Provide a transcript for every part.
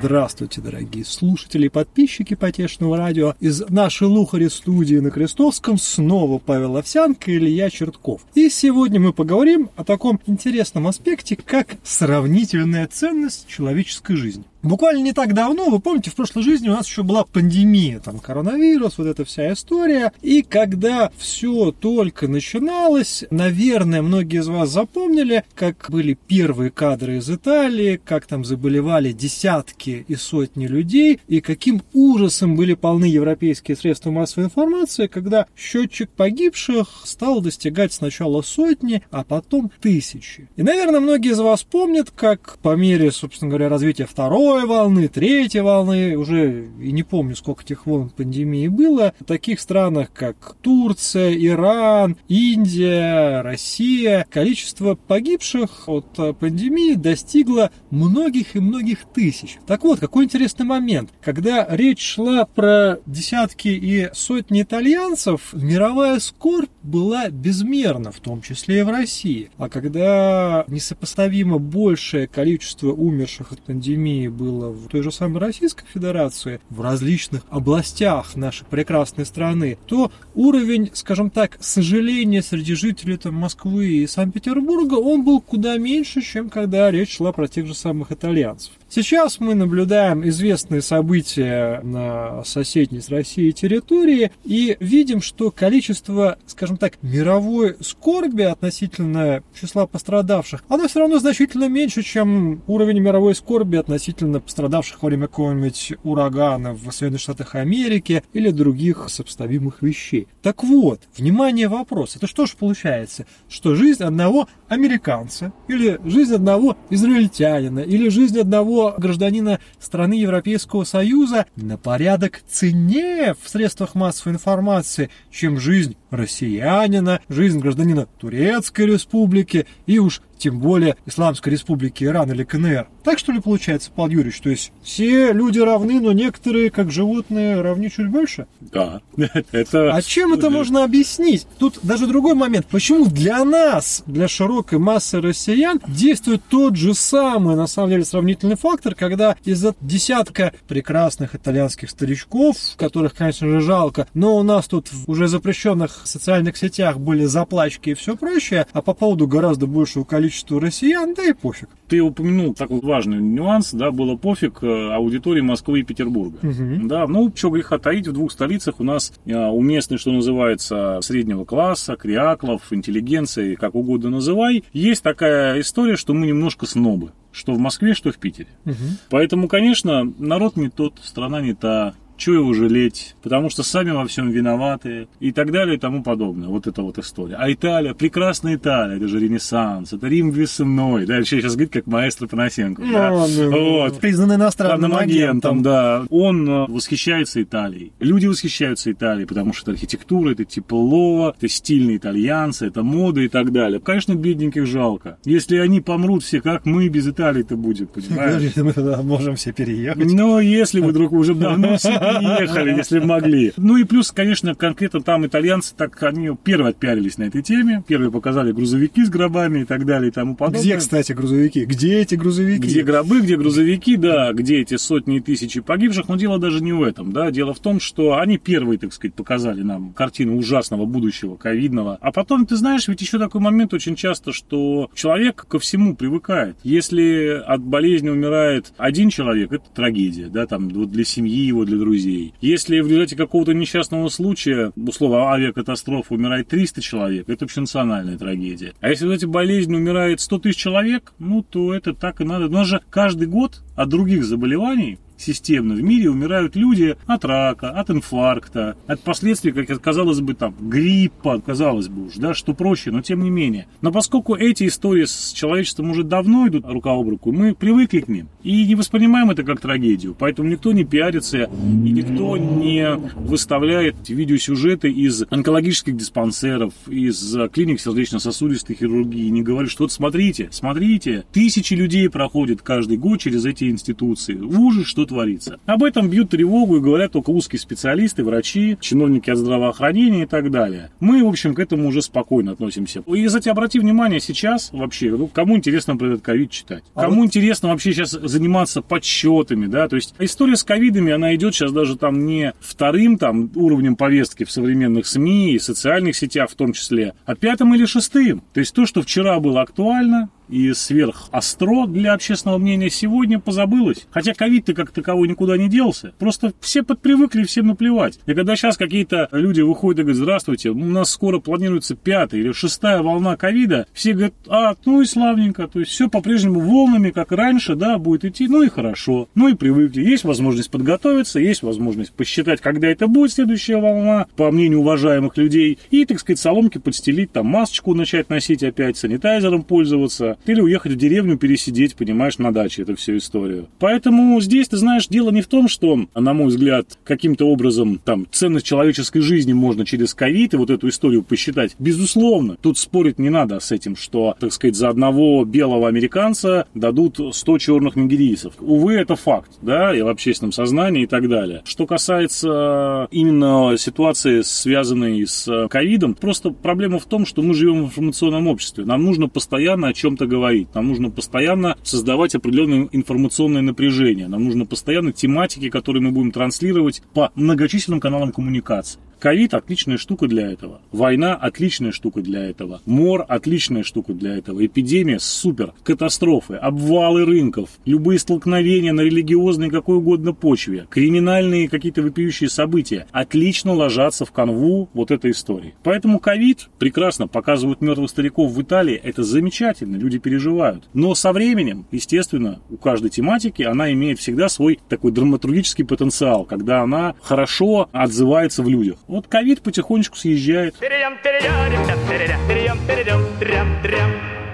Здравствуйте, дорогие слушатели и подписчики Потешного радио. Из нашей Лухари студии на Крестовском снова Павел Овсянко и Илья Чертков. И сегодня мы поговорим о таком интересном аспекте, как сравнительная ценность человеческой жизни. Буквально не так давно, вы помните, в прошлой жизни у нас еще была пандемия, там коронавирус, вот эта вся история. И когда все только начиналось, наверное, многие из вас запомнили, как были первые кадры из Италии, как там заболевали десятки и сотни людей, и каким ужасом были полны европейские средства массовой информации, когда счетчик погибших стал достигать сначала сотни, а потом тысячи. И, наверное, многие из вас помнят, как по мере, собственно говоря, развития второго второй волны, третьей волны, уже и не помню, сколько этих волн пандемии было, в таких странах, как Турция, Иран, Индия, Россия, количество погибших от э, пандемии достигло многих и многих тысяч. Так вот, какой интересный момент. Когда речь шла про десятки и сотни итальянцев, мировая скорбь была безмерна, в том числе и в России. А когда несопоставимо большее количество умерших от пандемии было в той же самой Российской Федерации, в различных областях нашей прекрасной страны, то уровень, скажем так, сожаления среди жителей там, Москвы и Санкт-Петербурга, он был куда меньше, чем когда речь шла про тех же самых итальянцев. Сейчас мы наблюдаем известные события на соседней с Россией территории и видим, что количество, скажем так, мировой скорби относительно числа пострадавших, оно все равно значительно меньше, чем уровень мировой скорби относительно пострадавших во время какого-нибудь урагана в Соединенных Штатах Америки или других сопоставимых вещей. Так вот, внимание, вопрос. Это что же получается? Что жизнь одного американца или жизнь одного израильтянина или жизнь одного гражданина страны Европейского Союза на порядок ценнее в средствах массовой информации, чем жизнь россиянина, жизнь гражданина Турецкой Республики и уж тем более Исламской Республики Иран или КНР. Так что ли получается, Павел Юрьевич? То есть все люди равны, но некоторые, как животные, равны чуть больше? Да. Это... А чем это можно объяснить? Тут даже другой момент. Почему для нас, для широкой массы россиян, действует тот же самый, на самом деле, сравнительный фактор, когда из-за десятка прекрасных итальянских старичков, которых, конечно же, жалко, но у нас тут в уже запрещенных социальных сетях были заплачки и все прочее, а по поводу гораздо большего количества количеству россиян, да и пофиг. Ты упомянул такой важный нюанс, да, было пофиг э, аудитории Москвы и Петербурга. Угу. Да, ну, что греха таить, в двух столицах у нас э, уместны, что называется, среднего класса, криаклов, интеллигенции, как угодно называй. Есть такая история, что мы немножко снобы что в Москве, что в Питере. Угу. Поэтому, конечно, народ не тот, страна не та, что его жалеть, потому что сами во всем виноваты и так далее и тому подобное. Вот эта вот история. А Италия, прекрасная Италия, это же Ренессанс, это Рим весной, да, вообще сейчас говорит, как маэстро Панасенко. Да? Ну, вот. Признан иностранным агентом. Да, он э, восхищается Италией. Люди восхищаются Италией, потому что это архитектура, это тепло, это стильные итальянцы, это мода и так далее. Конечно, бедненьких жалко. Если они помрут все, как мы без Италии-то будет, понимаешь? Мы можем все переехать. Но если вы вдруг уже давно ехали, если могли. Ну и плюс, конечно, конкретно там итальянцы, так они первые отпиарились на этой теме, первые показали грузовики с гробами и так далее и тому подобное. Где, кстати, грузовики? Где эти грузовики? Где гробы, где грузовики, да, где эти сотни и тысячи погибших, но дело даже не в этом, да, дело в том, что они первые, так сказать, показали нам картину ужасного будущего, ковидного, а потом, ты знаешь, ведь еще такой момент очень часто, что человек ко всему привыкает. Если от болезни умирает один человек, это трагедия, да, там, вот для семьи его, для друзей, друзей. Если в результате какого-то несчастного случая, условно, авиакатастрофы умирает 300 человек, это общенациональная трагедия. А если в результате болезни умирает 100 тысяч человек, ну, то это так и надо. Нас же каждый год от других заболеваний системно в мире умирают люди от рака, от инфаркта, от последствий, как казалось бы, там, гриппа, казалось бы уж, да, что проще, но тем не менее. Но поскольку эти истории с человечеством уже давно идут рука об руку, мы привыкли к ним и не воспринимаем это как трагедию. Поэтому никто не пиарится и никто не выставляет видеосюжеты из онкологических диспансеров, из клиник сердечно-сосудистой хирургии, не говорит, что вот смотрите, смотрите, тысячи людей проходят каждый год через эти институции. Ужас, что творится. Об этом бьют тревогу и говорят только узкие специалисты, врачи, чиновники от здравоохранения и так далее. Мы, в общем, к этому уже спокойно относимся. И, кстати, обрати внимание, сейчас вообще, ну, кому интересно про этот ковид читать? А кому вот... интересно вообще сейчас заниматься подсчетами, да? То есть история с ковидами, она идет сейчас даже там не вторым там уровнем повестки в современных СМИ и социальных сетях в том числе, а пятым или шестым. То есть то, что вчера было актуально, и сверхостро для общественного мнения сегодня позабылось. Хотя ковид-то как таковой никуда не делся. Просто все подпривыкли, всем наплевать. И когда сейчас какие-то люди выходят и говорят, здравствуйте, у нас скоро планируется пятая или шестая волна ковида, все говорят, а, ну и славненько, то есть все по-прежнему волнами, как раньше, да, будет идти, ну и хорошо, ну и привыкли. Есть возможность подготовиться, есть возможность посчитать, когда это будет следующая волна, по мнению уважаемых людей, и, так сказать, соломки подстелить, там масочку начать носить опять, санитайзером пользоваться, или уехать в деревню, пересидеть, понимаешь, на даче эту всю историю. Поэтому здесь, ты знаешь, дело не в том, что, на мой взгляд, каким-то образом там ценность человеческой жизни можно через ковид и вот эту историю посчитать. Безусловно, тут спорить не надо с этим, что, так сказать, за одного белого американца дадут 100 черных нигерийцев. Увы, это факт, да, и в общественном сознании и так далее. Что касается именно ситуации, связанной с ковидом, просто проблема в том, что мы живем в информационном обществе. Нам нужно постоянно о чем-то говорить. Нам нужно постоянно создавать определенное информационное напряжение. Нам нужно постоянно тематики, которые мы будем транслировать по многочисленным каналам коммуникации. Ковид – отличная штука для этого. Война – отличная штука для этого. Мор – отличная штука для этого. Эпидемия – супер. Катастрофы, обвалы рынков, любые столкновения на религиозной какой угодно почве, криминальные какие-то вопиющие события отлично ложатся в канву вот этой истории. Поэтому ковид прекрасно показывают мертвых стариков в Италии. Это замечательно, люди переживают. Но со временем, естественно, у каждой тематики она имеет всегда свой такой драматургический потенциал, когда она хорошо отзывается в людях. Вот ковид потихонечку съезжает.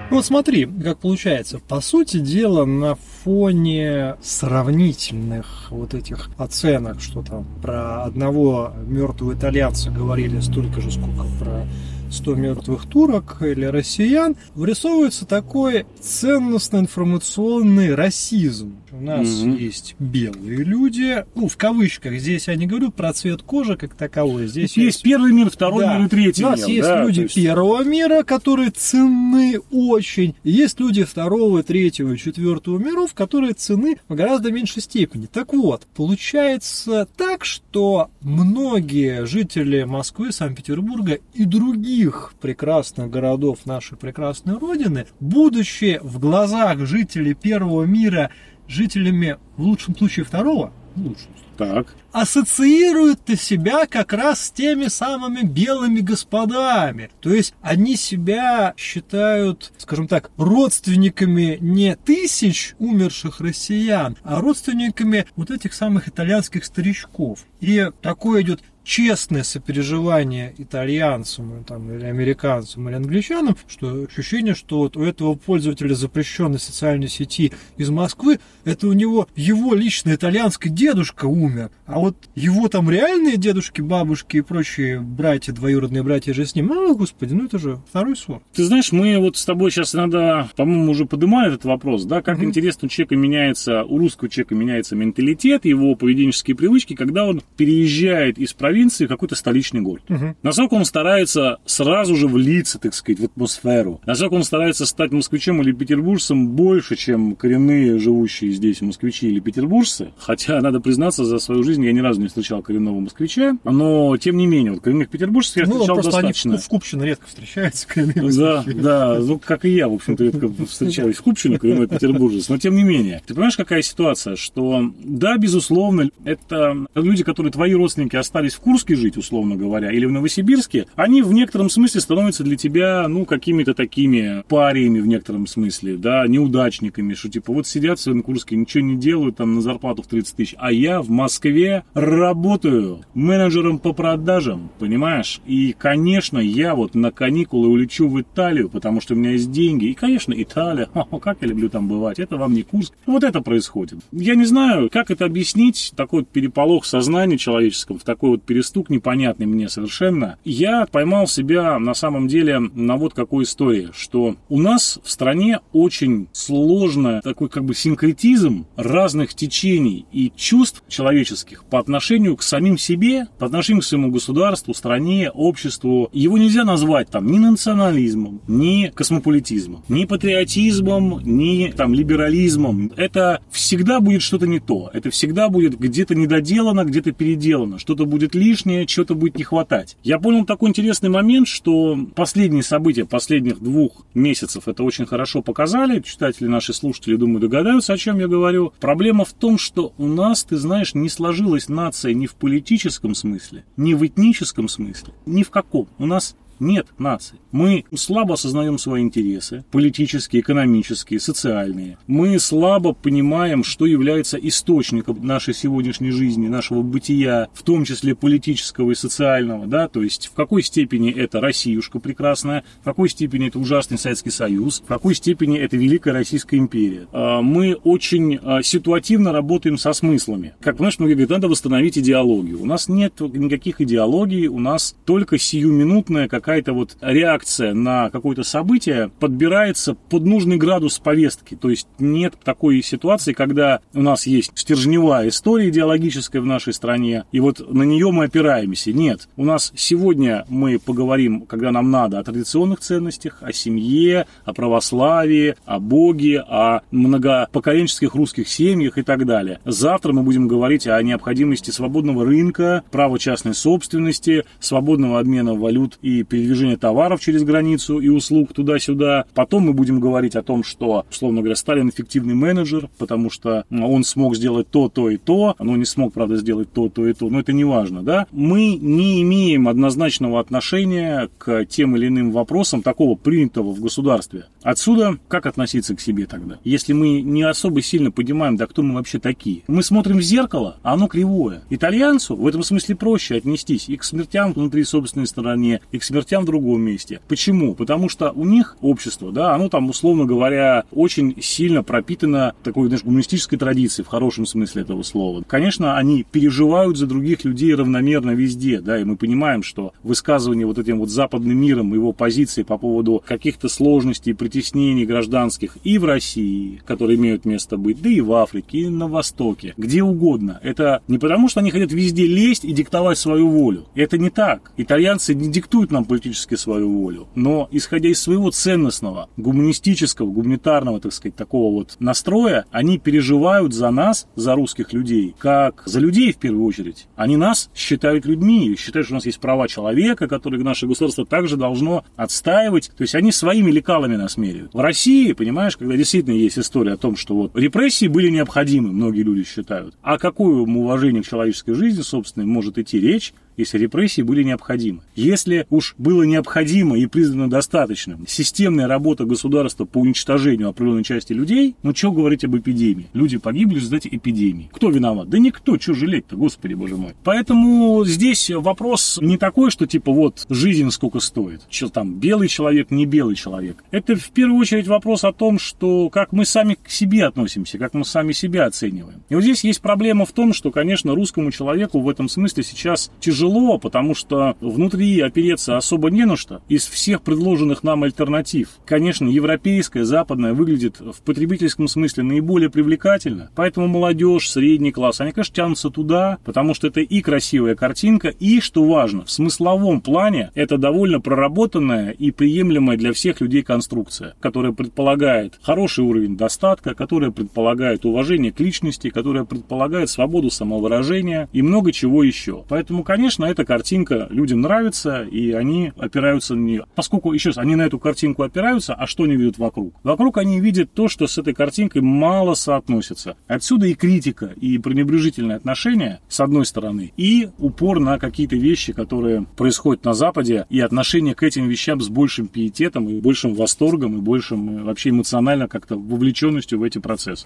Вот смотри, как получается. По сути дела, на фоне сравнительных вот этих оценок, что там про одного мертвого итальянца говорили столько же, сколько про 100 мертвых турок или россиян, вырисовывается такой ценностно-информационный расизм. У нас угу. есть белые люди, ну, в кавычках, здесь я не говорю про цвет кожи как таковой. Здесь есть, есть первый мир, второй да. мир и третий мир. У нас мир, есть да, люди есть... первого мира, которые ценны очень. Есть люди второго, третьего и четвертого миров, которые цены в гораздо меньшей степени. Так вот, получается так, что многие жители Москвы, Санкт-Петербурга и других других прекрасных городов нашей прекрасной Родины, будучи в глазах жителей первого мира жителями, в лучшем случае, второго, в лучшем так. ассоциируют себя как раз с теми самыми белыми господами. То есть они себя считают, скажем так, родственниками не тысяч умерших россиян, а родственниками вот этих самых итальянских старичков. И такое идет честное сопереживание итальянцам там, или американцам или англичанам, что ощущение, что вот у этого пользователя запрещенной социальной сети из Москвы, это у него его лично итальянский дедушка умер, а вот его там реальные дедушки, бабушки и прочие братья, двоюродные братья же с ним, ну, господи, ну это же второй сорт. Ты знаешь, мы вот с тобой сейчас иногда, по-моему, уже поднимали этот вопрос, да, как mm-hmm. интересно у человека меняется, у русского человека меняется менталитет, его поведенческие привычки, когда он переезжает из провинции провинции какой-то столичный город. Угу. Насколько он старается сразу же влиться, так сказать, в атмосферу. Насколько он старается стать москвичем или петербуржцем больше, чем коренные живущие здесь москвичи или петербуржцы. Хотя, надо признаться, за свою жизнь я ни разу не встречал коренного москвича. Но, тем не менее, вот коренных петербуржцев я ну, встречал просто достаточно. Они в Купчино редко встречаются, коренные Да, да, ну, как и я, в общем-то, редко встречаюсь в Купчино, коренной петербуржец. Но, тем не менее, ты понимаешь, какая ситуация? Что, да, безусловно, это люди, которые твои родственники остались в Курске жить, условно говоря, или в Новосибирске, они в некотором смысле становятся для тебя, ну, какими-то такими париями в некотором смысле, да, неудачниками, что типа вот сидят в своем Курске, ничего не делают там на зарплату в 30 тысяч, а я в Москве работаю менеджером по продажам, понимаешь? И, конечно, я вот на каникулы улечу в Италию, потому что у меня есть деньги. И, конечно, Италия, о, как я люблю там бывать, это вам не Курск. Вот это происходит. Я не знаю, как это объяснить, такой переполох сознания человеческого в такой вот перестук непонятный мне совершенно. Я поймал себя на самом деле на вот какой истории, что у нас в стране очень сложно такой как бы синкретизм разных течений и чувств человеческих по отношению к самим себе, по отношению к своему государству, стране, обществу. Его нельзя назвать там ни национализмом, ни космополитизмом, ни патриотизмом, ни там либерализмом. Это всегда будет что-то не то. Это всегда будет где-то недоделано, где-то переделано. Что-то будет лишнее, чего-то будет не хватать. Я понял такой интересный момент, что последние события последних двух месяцев это очень хорошо показали. Читатели, наши слушатели, думаю, догадаются, о чем я говорю. Проблема в том, что у нас, ты знаешь, не сложилась нация ни в политическом смысле, ни в этническом смысле, ни в каком. У нас нет нации. Мы слабо осознаем свои интересы, политические, экономические, социальные. Мы слабо понимаем, что является источником нашей сегодняшней жизни, нашего бытия, в том числе политического и социального, да, то есть в какой степени это Россиюшка прекрасная, в какой степени это ужасный Советский Союз, в какой степени это Великая Российская империя. А, мы очень а, ситуативно работаем со смыслами. Как, понимаешь, многие говорят, надо восстановить идеологию. У нас нет никаких идеологий, у нас только сиюминутная какая какая-то вот реакция на какое-то событие подбирается под нужный градус повестки. То есть нет такой ситуации, когда у нас есть стержневая история идеологическая в нашей стране, и вот на нее мы опираемся. Нет. У нас сегодня мы поговорим, когда нам надо, о традиционных ценностях, о семье, о православии, о Боге, о многопоколенческих русских семьях и так далее. Завтра мы будем говорить о необходимости свободного рынка, права частной собственности, свободного обмена валют и передачи передвижение товаров через границу и услуг туда-сюда. Потом мы будем говорить о том, что, условно говоря, Сталин эффективный менеджер, потому что он смог сделать то, то и то, но не смог, правда, сделать то, то и то, но это не важно, да. Мы не имеем однозначного отношения к тем или иным вопросам, такого принятого в государстве. Отсюда, как относиться к себе тогда? Если мы не особо сильно понимаем, да кто мы вообще такие. Мы смотрим в зеркало, а оно кривое. Итальянцу в этом смысле проще отнестись и к смертям внутри собственной страны, и к смертям смертям в другом месте. Почему? Потому что у них общество, да, оно там, условно говоря, очень сильно пропитано такой, знаешь, гуманистической традицией, в хорошем смысле этого слова. Конечно, они переживают за других людей равномерно везде, да, и мы понимаем, что высказывание вот этим вот западным миром его позиции по поводу каких-то сложностей, притеснений гражданских и в России, которые имеют место быть, да и в Африке, и на Востоке, где угодно. Это не потому, что они хотят везде лезть и диктовать свою волю. Это не так. Итальянцы не диктуют нам политически свою волю. Но исходя из своего ценностного, гуманистического, гуманитарного, так сказать, такого вот настроя, они переживают за нас, за русских людей, как за людей в первую очередь. Они нас считают людьми, считают, что у нас есть права человека, которые наше государство также должно отстаивать. То есть они своими лекалами нас меряют. В России, понимаешь, когда действительно есть история о том, что вот репрессии были необходимы, многие люди считают. А какое уважение к человеческой жизни, собственно, может идти речь, если репрессии были необходимы. Если уж было необходимо и признано достаточным системная работа государства по уничтожению определенной части людей, ну что говорить об эпидемии? Люди погибли в результате эпидемии. Кто виноват? Да никто, что жалеть-то, господи боже мой. Поэтому здесь вопрос не такой, что типа вот жизнь сколько стоит. Что там, белый человек, не белый человек. Это в первую очередь вопрос о том, что как мы сами к себе относимся, как мы сами себя оцениваем. И вот здесь есть проблема в том, что, конечно, русскому человеку в этом смысле сейчас тяжело тяжело, потому что внутри опереться особо не на что из всех предложенных нам альтернатив. Конечно, европейская, западная выглядит в потребительском смысле наиболее привлекательно, поэтому молодежь, средний класс, они, конечно, тянутся туда, потому что это и красивая картинка, и, что важно, в смысловом плане это довольно проработанная и приемлемая для всех людей конструкция, которая предполагает хороший уровень достатка, которая предполагает уважение к личности, которая предполагает свободу самовыражения и много чего еще. Поэтому, конечно, конечно, эта картинка людям нравится, и они опираются на нее. Поскольку, еще раз, они на эту картинку опираются, а что они видят вокруг? Вокруг они видят то, что с этой картинкой мало соотносится. Отсюда и критика, и пренебрежительное отношение, с одной стороны, и упор на какие-то вещи, которые происходят на Западе, и отношение к этим вещам с большим пиететом, и большим восторгом, и большим э, вообще эмоционально как-то вовлеченностью в эти процессы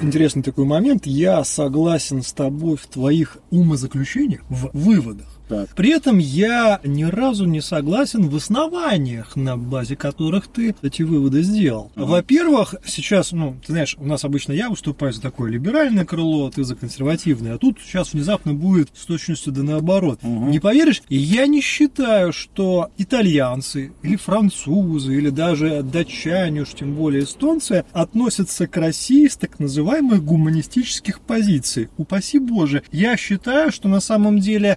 интересный такой момент. Я согласен с тобой в твоих умозаключениях, в выводах. Так. При этом я ни разу не согласен в основаниях, на базе которых ты эти выводы сделал. Мгм. Во-первых, сейчас, ну, ты знаешь, у нас обычно я выступаю за такое либеральное крыло, ты за консервативное, а тут сейчас внезапно будет с точностью да наоборот. Мгм. Не поверишь, я не считаю, что итальянцы или французы или даже датчане, уж тем более эстонцы, относятся к России с так называемых гуманистических позиций. Упаси Боже. Я считаю, что на самом деле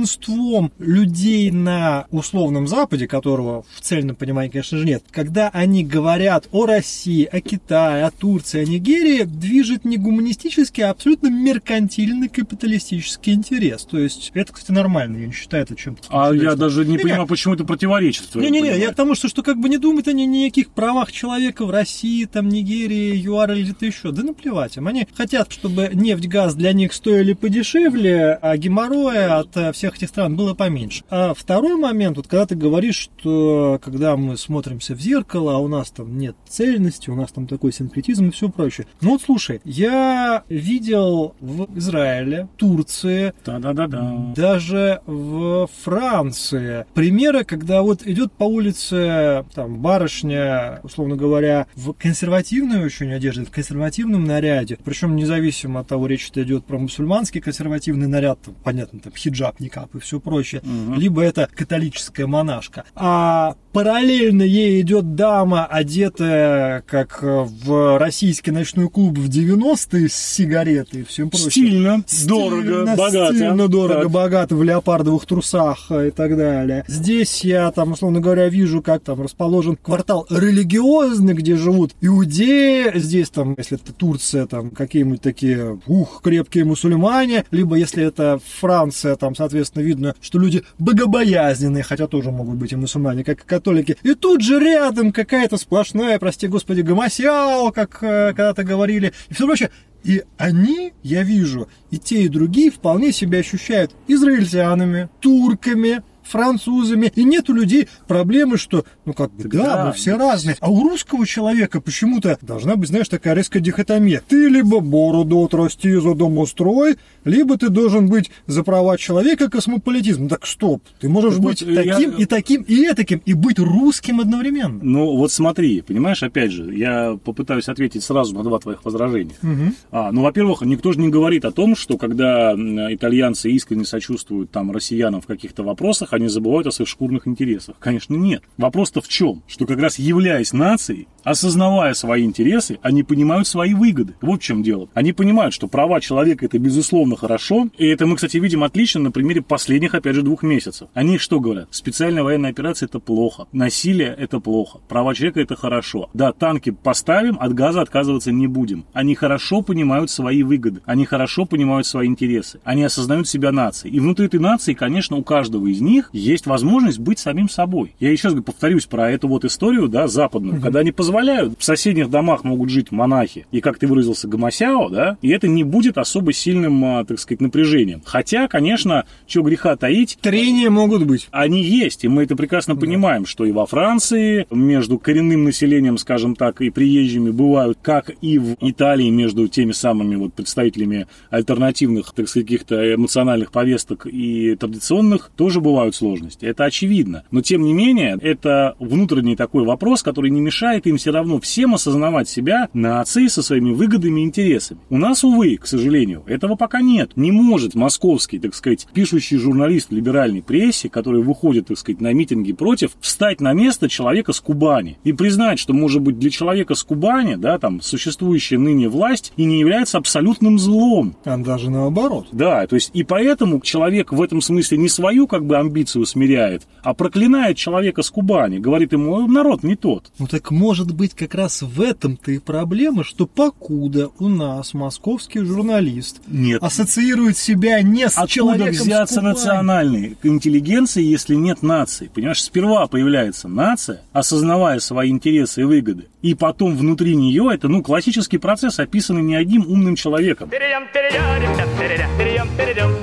большинством людей на условном Западе, которого в цельном понимании, конечно же, нет, когда они говорят о России, о Китае, о Турции, о Нигерии, движет не гуманистический, а абсолютно меркантильный капиталистический интерес. То есть это, кстати, нормально, я не считаю это чем-то. А я даже не Не-не. понимаю, почему это противоречит. Не-не-не, я к тому, что, что как бы не думают они ни о каких правах человека в России, там, Нигерии, ЮАР или где-то еще. Да наплевать им. Они хотят, чтобы нефть, газ для них стоили подешевле, а геморроя от э, всех этих стран было поменьше. А второй момент, вот когда ты говоришь, что когда мы смотримся в зеркало, а у нас там нет цельности, у нас там такой синкретизм и все прочее. Ну вот слушай, я видел в Израиле, Турции, Да-да-да-да. даже в Франции примеры, когда вот идет по улице там барышня, условно говоря, в консервативной очень одежде, в консервативном наряде, причем независимо от того, речь идет про мусульманский консервативный наряд, там, понятно, там хиджаб, никап и все прочее, Мгм. либо это католическая монашка. А параллельно ей идет дама, одетая как э, в российский ночной клуб в 90-е с сигаретой и всем прочим. Стильно, дорого, Стильно, богато. Стильно, дорого, Так. богато, в леопардовых трусах э, и так далее. Здесь я там, условно говоря, вижу, как там расположен квартал религиозный, где живут иудеи. Здесь там, если это Турция, там какие-нибудь такие, ух, крепкие мусульмане. Либо если это Франция, там, соответственно, видно, что люди богобоязненные, хотя тоже могут быть и мусульмане, как и католики. И тут же рядом какая-то сплошная, прости господи, гомосяо, как э, когда-то говорили, и все прочее. И они, я вижу, и те, и другие вполне себя ощущают израильтянами, турками, французами. И нет у людей проблемы, что, ну как бы, да, да, мы все есть. разные. А у русского человека почему-то должна быть, знаешь, такая резкая дихотомия. Ты либо бороду отрасти, за дом устрой, либо ты должен быть за права человека космополитизм. Так стоп, ты можешь Так быть вот, я- таким и таким и этаким, и быть русским одновременно. Ну, вот смотри, понимаешь, опять же, я попытаюсь ответить сразу на два твоих возражения. Мгм. А, ну, во-первых, никто же не говорит о том, что когда итальянцы искренне сочувствуют там россиянам в каких-то вопросах, они забывают о своих шкурных интересах. Конечно, нет. Вопрос-то в чем? Что как раз являясь нацией, осознавая свои интересы, они понимают свои выгоды. Вот в чем дело. Они понимают, что права человека это безусловно хорошо, и это мы, кстати, видим отлично на примере последних, опять же, двух месяцев. Они что говорят? Специальная военная операция это плохо, насилие это плохо, права человека это хорошо. Да, танки поставим, от газа отказываться не будем. Они хорошо понимают свои выгоды, они хорошо понимают свои интересы, они осознают себя нацией. И внутри этой нации, конечно, у каждого из них есть возможность быть самим собой. Я еще раз повторюсь про эту вот историю, да, западную, когда они позволяют, в соседних домах могут жить монахи, и, как ты выразился, гомосяо, да, и это не будет особо сильным, а, так сказать, напряжением. Хотя, конечно, что греха таить, Трения могут быть. они есть, и мы это прекрасно понимаем, что и во Франции между коренным населением, скажем так, и приезжими бывают, как и в Италии между теми самыми вот представителями альтернативных, так сказать, каких-то эмоциональных повесток и традиционных, тоже бывают сложности. Это очевидно. Но, тем не менее, это внутренний такой вопрос, который не мешает им все равно всем осознавать себя нацией со своими выгодами и интересами. У нас, увы, к сожалению, этого пока нет. Не может московский, так сказать, пишущий журналист в либеральной прессе, который выходит, так сказать, на митинги против, встать на место человека с Кубани и признать, что, может быть, для человека с Кубани, да, там, существующая ныне власть и не является абсолютным злом. А даже наоборот. Да, то есть и поэтому человек в этом смысле не свою как бы амбицию смиряет, а проклинает человека с Кубани, говорит ему, народ не тот. Ну так может быть как раз в этом-то и проблема, что покуда у нас московский журналист Нет. ассоциирует себя не с Откуда человеком с взяться Кубани. национальной интеллигенции, если нет нации? Понимаешь, сперва появляется нация, осознавая свои интересы и выгоды, и потом внутри нее это, ну, классический процесс, описанный не одним умным человеком. Тирям, тирям, тирям, тирям,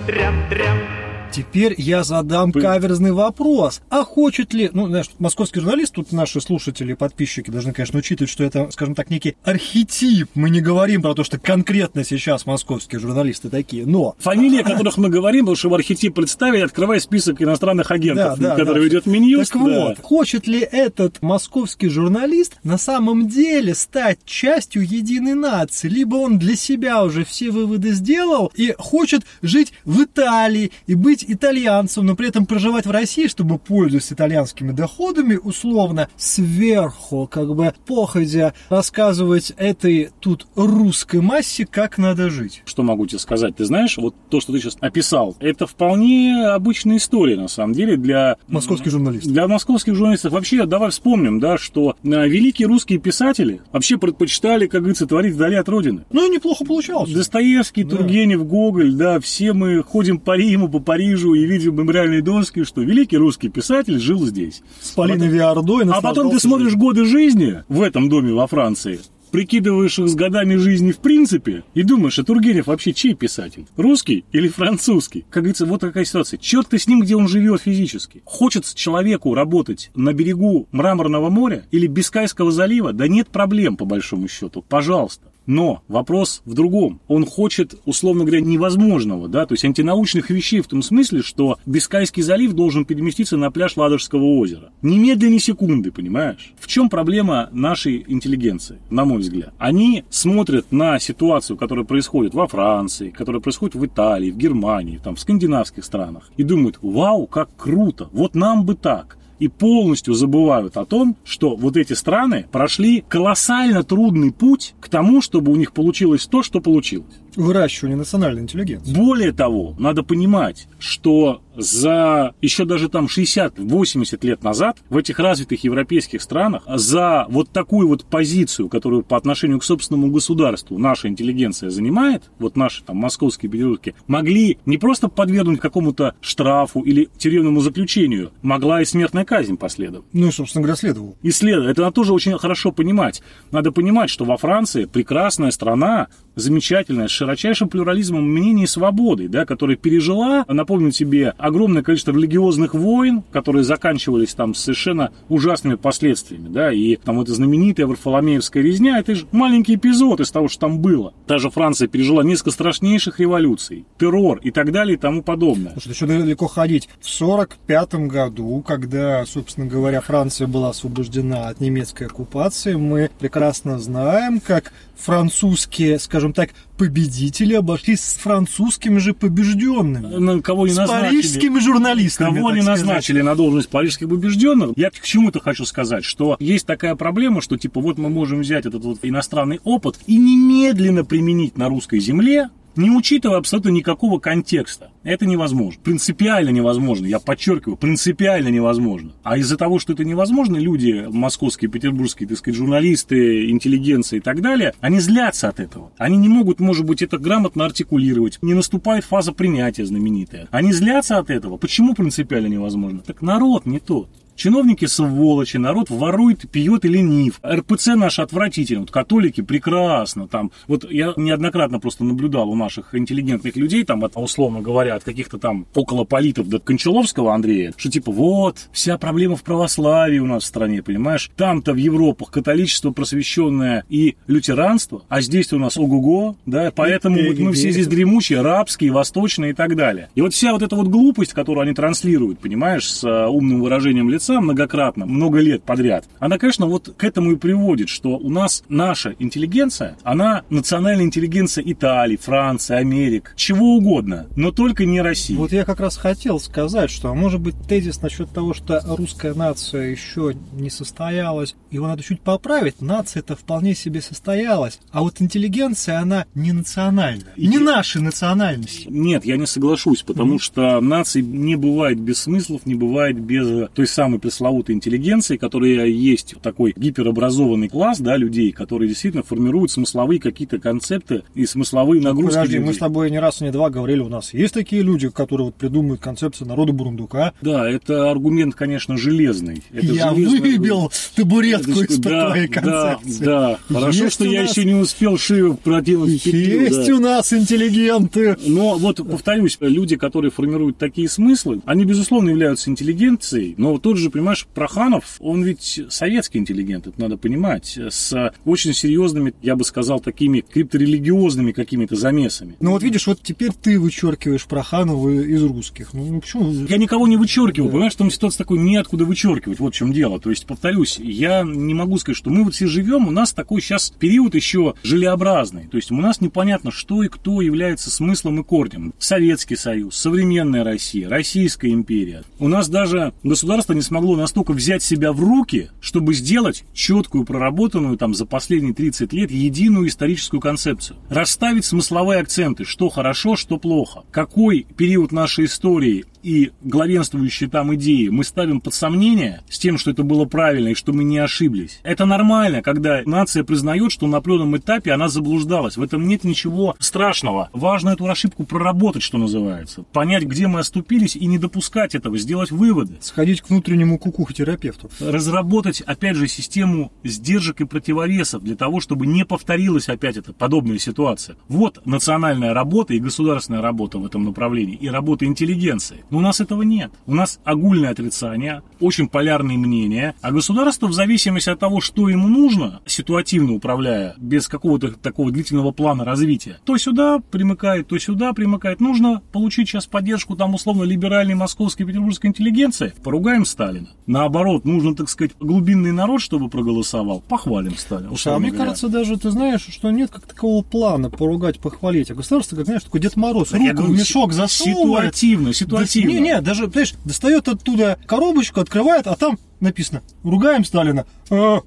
тирям, тирям. Теперь я задам каверзный вопрос. А хочет ли, ну, знаешь, московский журналист, тут наши слушатели, подписчики должны, конечно, учитывать, что это, скажем так, некий архетип. Мы не говорим про то, что конкретно сейчас московские журналисты такие, но... Фамилии, о которых мы говорим, потому что в архетип представить, открывай список иностранных агентов, Да, да, который да. ведет Минюст. Так да. вот, хочет ли этот московский журналист на самом деле стать частью единой нации? Либо он для себя уже все выводы сделал и хочет жить в Италии и быть итальянцем, но при этом проживать в России, чтобы, пользуясь итальянскими доходами, условно, сверху, как бы походя, рассказывать этой тут русской массе, как надо жить. Что могу тебе сказать? Ты знаешь, вот то, что ты сейчас описал, это вполне обычная история, на самом деле, для... Московский журналист. Для московских журналистов вообще давай вспомним, да, что э, великие русские писатели вообще предпочитали, как говорится, творить вдали от родины. Ну и неплохо получалось. Достоевский, Да. Тургенев, Гоголь, да, все мы ходим по Риму, по Парижу и видим мемориальные доски, что великий русский писатель жил здесь. С Полиной Виардой. А потом ты смотришь годы жизни в этом доме во Франции, прикидываешь их с годами жизни в принципе и думаешь, а Тургенев вообще чей писатель? Русский или французский? Как говорится, вот такая ситуация. Черт ты с ним, где он живет физически. Хочется человеку работать на берегу Мраморного моря или Бискайского залива? Да нет проблем, по большому счету. Пожалуйста. Но вопрос в другом. Он хочет, условно говоря, невозможного, да, то есть антинаучных вещей в том смысле, что Бискайский залив должен переместиться на пляж Ладожского озера. Немедленно секунды, понимаешь? В чем проблема нашей интеллигенции, на мой взгляд? Они смотрят на ситуацию, которая происходит во Франции, которая происходит в Италии, в Германии, там, в скандинавских странах, и думают, вау, как круто, вот нам бы так и полностью забывают о том, что вот эти страны прошли колоссально трудный путь к тому, чтобы у них получилось то, что получилось. Выращивание национальной интеллигенции. Более того, надо понимать, что за еще даже там 60-80 лет назад в этих развитых европейских странах за вот такую вот позицию, которую по отношению к собственному государству наша интеллигенция занимает, вот наши там московские петербургские, могли не просто подвергнуть какому-то штрафу или тюремному заключению, могла и смертная казнь последовать. Ну и, собственно говоря, следовало. И следует, это надо тоже очень хорошо понимать. Надо понимать, что во Франции прекрасная страна, замечательная, с широчайшим плюрализмом мнений и свободой, да, которая пережила, напомню тебе, огромное количество религиозных войн, которые заканчивались там совершенно ужасными последствиями, да, и там эта знаменитая Варфоломеевская резня, это же маленький эпизод из того, что там было. Та же Франция пережила несколько страшнейших революций, террор и так далее и тому подобное. Что еще далеко ходить. В 1945 году, когда, собственно говоря, Франция была освобождена от немецкой оккупации, мы прекрасно знаем, как французские, скажем так, победители обошлись с французскими же побежденными. На кого не С назначили. парижскими журналистами. Кого не сказать. назначили на должность парижских побежденных, я к чему-то хочу сказать, что есть такая проблема, что типа вот мы можем взять этот вот иностранный опыт и немедленно применить на русской земле, не учитывая абсолютно никакого контекста. Это невозможно. Принципиально невозможно. Я подчеркиваю, принципиально невозможно. А из-за того, что это невозможно, люди, московские, петербургские, так сказать, журналисты, интеллигенция и так далее, они злятся от этого. Они не могут, может быть, это грамотно артикулировать. Не наступает фаза принятия знаменитая. Они злятся от этого. Почему принципиально невозможно? Так народ не тот. Чиновники сволочи, народ ворует, пьет и ленив. РПЦ наш отвратительный. Вот католики прекрасно. Там, вот я неоднократно просто наблюдал у наших интеллигентных людей, там, от, условно говоря, от каких-то там около политов до Кончаловского Андрея, что типа вот, вся проблема в православии у нас в стране, понимаешь? Там-то в Европах католичество просвещенное и лютеранство, а здесь у нас ого-го, да, поэтому вот мы все здесь дремучие, рабские, восточные и так далее. И вот вся вот эта вот глупость, которую они транслируют, понимаешь, с э, умным выражением лица многократно, много лет подряд, она, конечно, вот к этому и приводит, что у нас наша интеллигенция, она национальная интеллигенция Италии, Франции, Америк, чего угодно, но только не России. Вот я как раз хотел сказать, что, а может быть, тезис насчет того, что русская нация еще не состоялась, его надо чуть поправить. Нация-то вполне себе состоялась, а вот интеллигенция, она не национальная. И- Не нашей национальности. Нет, я не соглашусь, потому что нации не бывает без смыслов, не бывает без э, той самой самой пресловутой интеллигенции, которая есть такой гиперобразованный класс, да, людей, которые действительно формируют смысловые какие-то концепты и смысловые нагрузки. Подожди, людей. мы с тобой не раз не два говорили, у нас есть такие люди, которые вот придумывают концепцию народа бурундука. Да, это аргумент, конечно, железный. Это я железный выбил аргумент. табуретку Это- из-под да, твоей да, концепции. да. Хорошо, Есть что я нас- еще не успел шею протянуть Есть да. у нас интеллигенты. Но вот повторюсь, люди, которые формируют такие смыслы, они, безусловно, являются интеллигенцией, но тот же, понимаешь, Проханов, он ведь советский интеллигент, это надо понимать, с очень серьезными, я бы сказал, такими крипторелигиозными какими-то замесами. Ну вот видишь, вот теперь ты вычеркиваешь Проханова из русских. Ну, почему? Я никого не вычеркиваю, понимаешь, там ситуация такой, неоткуда вычеркивать, вот в чем дело. То есть, повторюсь, я не могу сказать, что мы вот все живем, у нас такой сейчас период еще желеобразный. То есть, у нас непонятно, что и кто является смыслом и корнем. Советский Союз, современная Россия, Российская империя. У нас даже государство не смогло настолько взять себя в руки, чтобы сделать четкую, проработанную там за последние 30 лет единую историческую концепцию. Расставить смысловые акценты, что хорошо, что плохо. Какой период нашей истории и главенствующие там идеи мы ставим под сомнение с тем, что это было правильно и что мы не ошиблись. Это нормально, когда нация признает, что на определенном этапе она заблуждалась. В этом нет ничего страшного. Важно эту ошибку проработать, что называется. Понять, где мы оступились и не допускать этого, сделать выводы. Сходить к внутреннему кукухотерапевту. Разработать, опять же, систему сдержек и противовесов для того, чтобы не повторилась опять эта подобная ситуация. Вот национальная работа и государственная работа в этом направлении, и работа интеллигенции. Но у нас этого нет. У нас огульное отрицание, очень полярные мнения, а государство в зависимости от того, что ему нужно, ситуативно управляя, без какого-то такого длительного плана развития, то сюда примыкает, то сюда примыкает. Нужно получить сейчас поддержку там условно либеральной московской и петербургской интеллигенции, поругаем Сталина. Наоборот, нужно, так сказать, глубинный народ, чтобы проголосовал, похвалим Сталина. А мне говоря. кажется, даже ты знаешь, что нет как такового плана поругать, похвалить. А государство, как знаешь, такой Дед Мороз, руку в мешок засовывает. Ситуативно, ситуативно. Не, не, даже, понимаешь, достает оттуда коробочку, открывает, а там написано «Ругаем Сталина». А,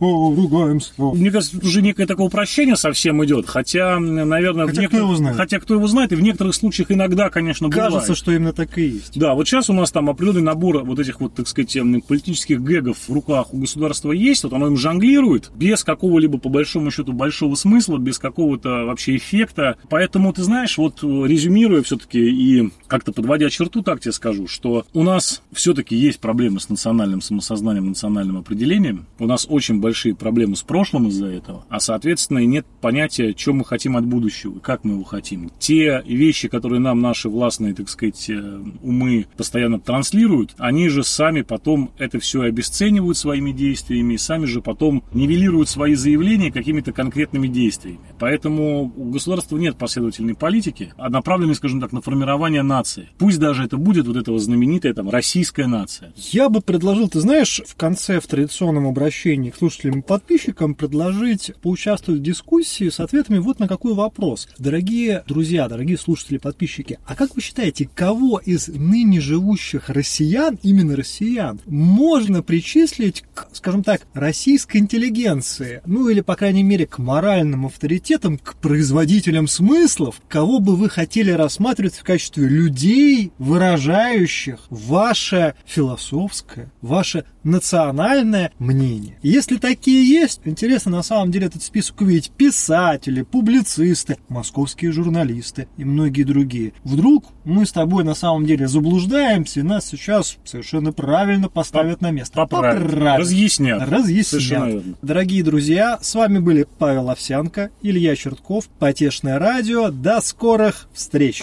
ругаем Сталина. Мне кажется, тут уже некое такое упрощение совсем идет, хотя, наверное... в Хотя кто некоторых- его знает? Хотя кто его знает, и в некоторых случаях иногда, конечно, Кажется, бывает. что именно так и есть. Да, вот сейчас у нас там определенный набор вот этих вот, так сказать, эм, политических гэгов в руках у государства есть, вот оно им жонглирует, без какого-либо, по большому счету, большого смысла, без какого-то вообще эффекта. Поэтому, ты знаешь, вот э, резюмируя все-таки и как-то подводя черту, так тебе скажу, что у нас все-таки есть проблемы с национальным самосознанием, национальным определением. У нас очень большие проблемы с прошлым из-за этого, а, соответственно, и нет понятия, что мы хотим от будущего, как мы его хотим. Те вещи, которые нам наши властные, так сказать, э, умы постоянно транслируют, они же сами потом это все обесценивают своими действиями, и сами же потом нивелируют свои заявления какими-то конкретными действиями. Поэтому у государства нет последовательной политики, а направленной, скажем так, на формирование нации. Пусть даже это будет вот эта вот знаменитая там российская нация. Я бы предложил, ты знаешь, в конце, в традиционном обращении к слушателям и подписчикам предложить поучаствовать в дискуссии с ответами вот на какой вопрос. Дорогие друзья, дорогие слушатели, подписчики, а как вы считаете, кого из ныне живущих россиян, именно россиян, можно причислить к, скажем так, российской интеллигенции? Ну или, по крайней мере, к моральным авторитетам, к производителям смыслов? Кого бы вы хотели рассматривать в качестве людей, выражающих ваше философское, ваше национальное мнение. Если такие есть, интересно на самом деле этот список увидеть. Писатели, публицисты, московские журналисты и многие другие. Вдруг мы с тобой на самом деле заблуждаемся, и нас сейчас совершенно правильно поставят на место. Поправят. Поправят. Разъяснят. Совершенно Разъяснят. верно. Дорогие друзья, с вами были Павел Овсянко, Илья Чертков, Потешное радио. До скорых встреч!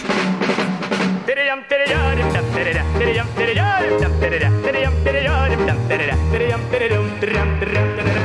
Перейдем, перейдем, там, перейдем, перейдем, перейдем, там,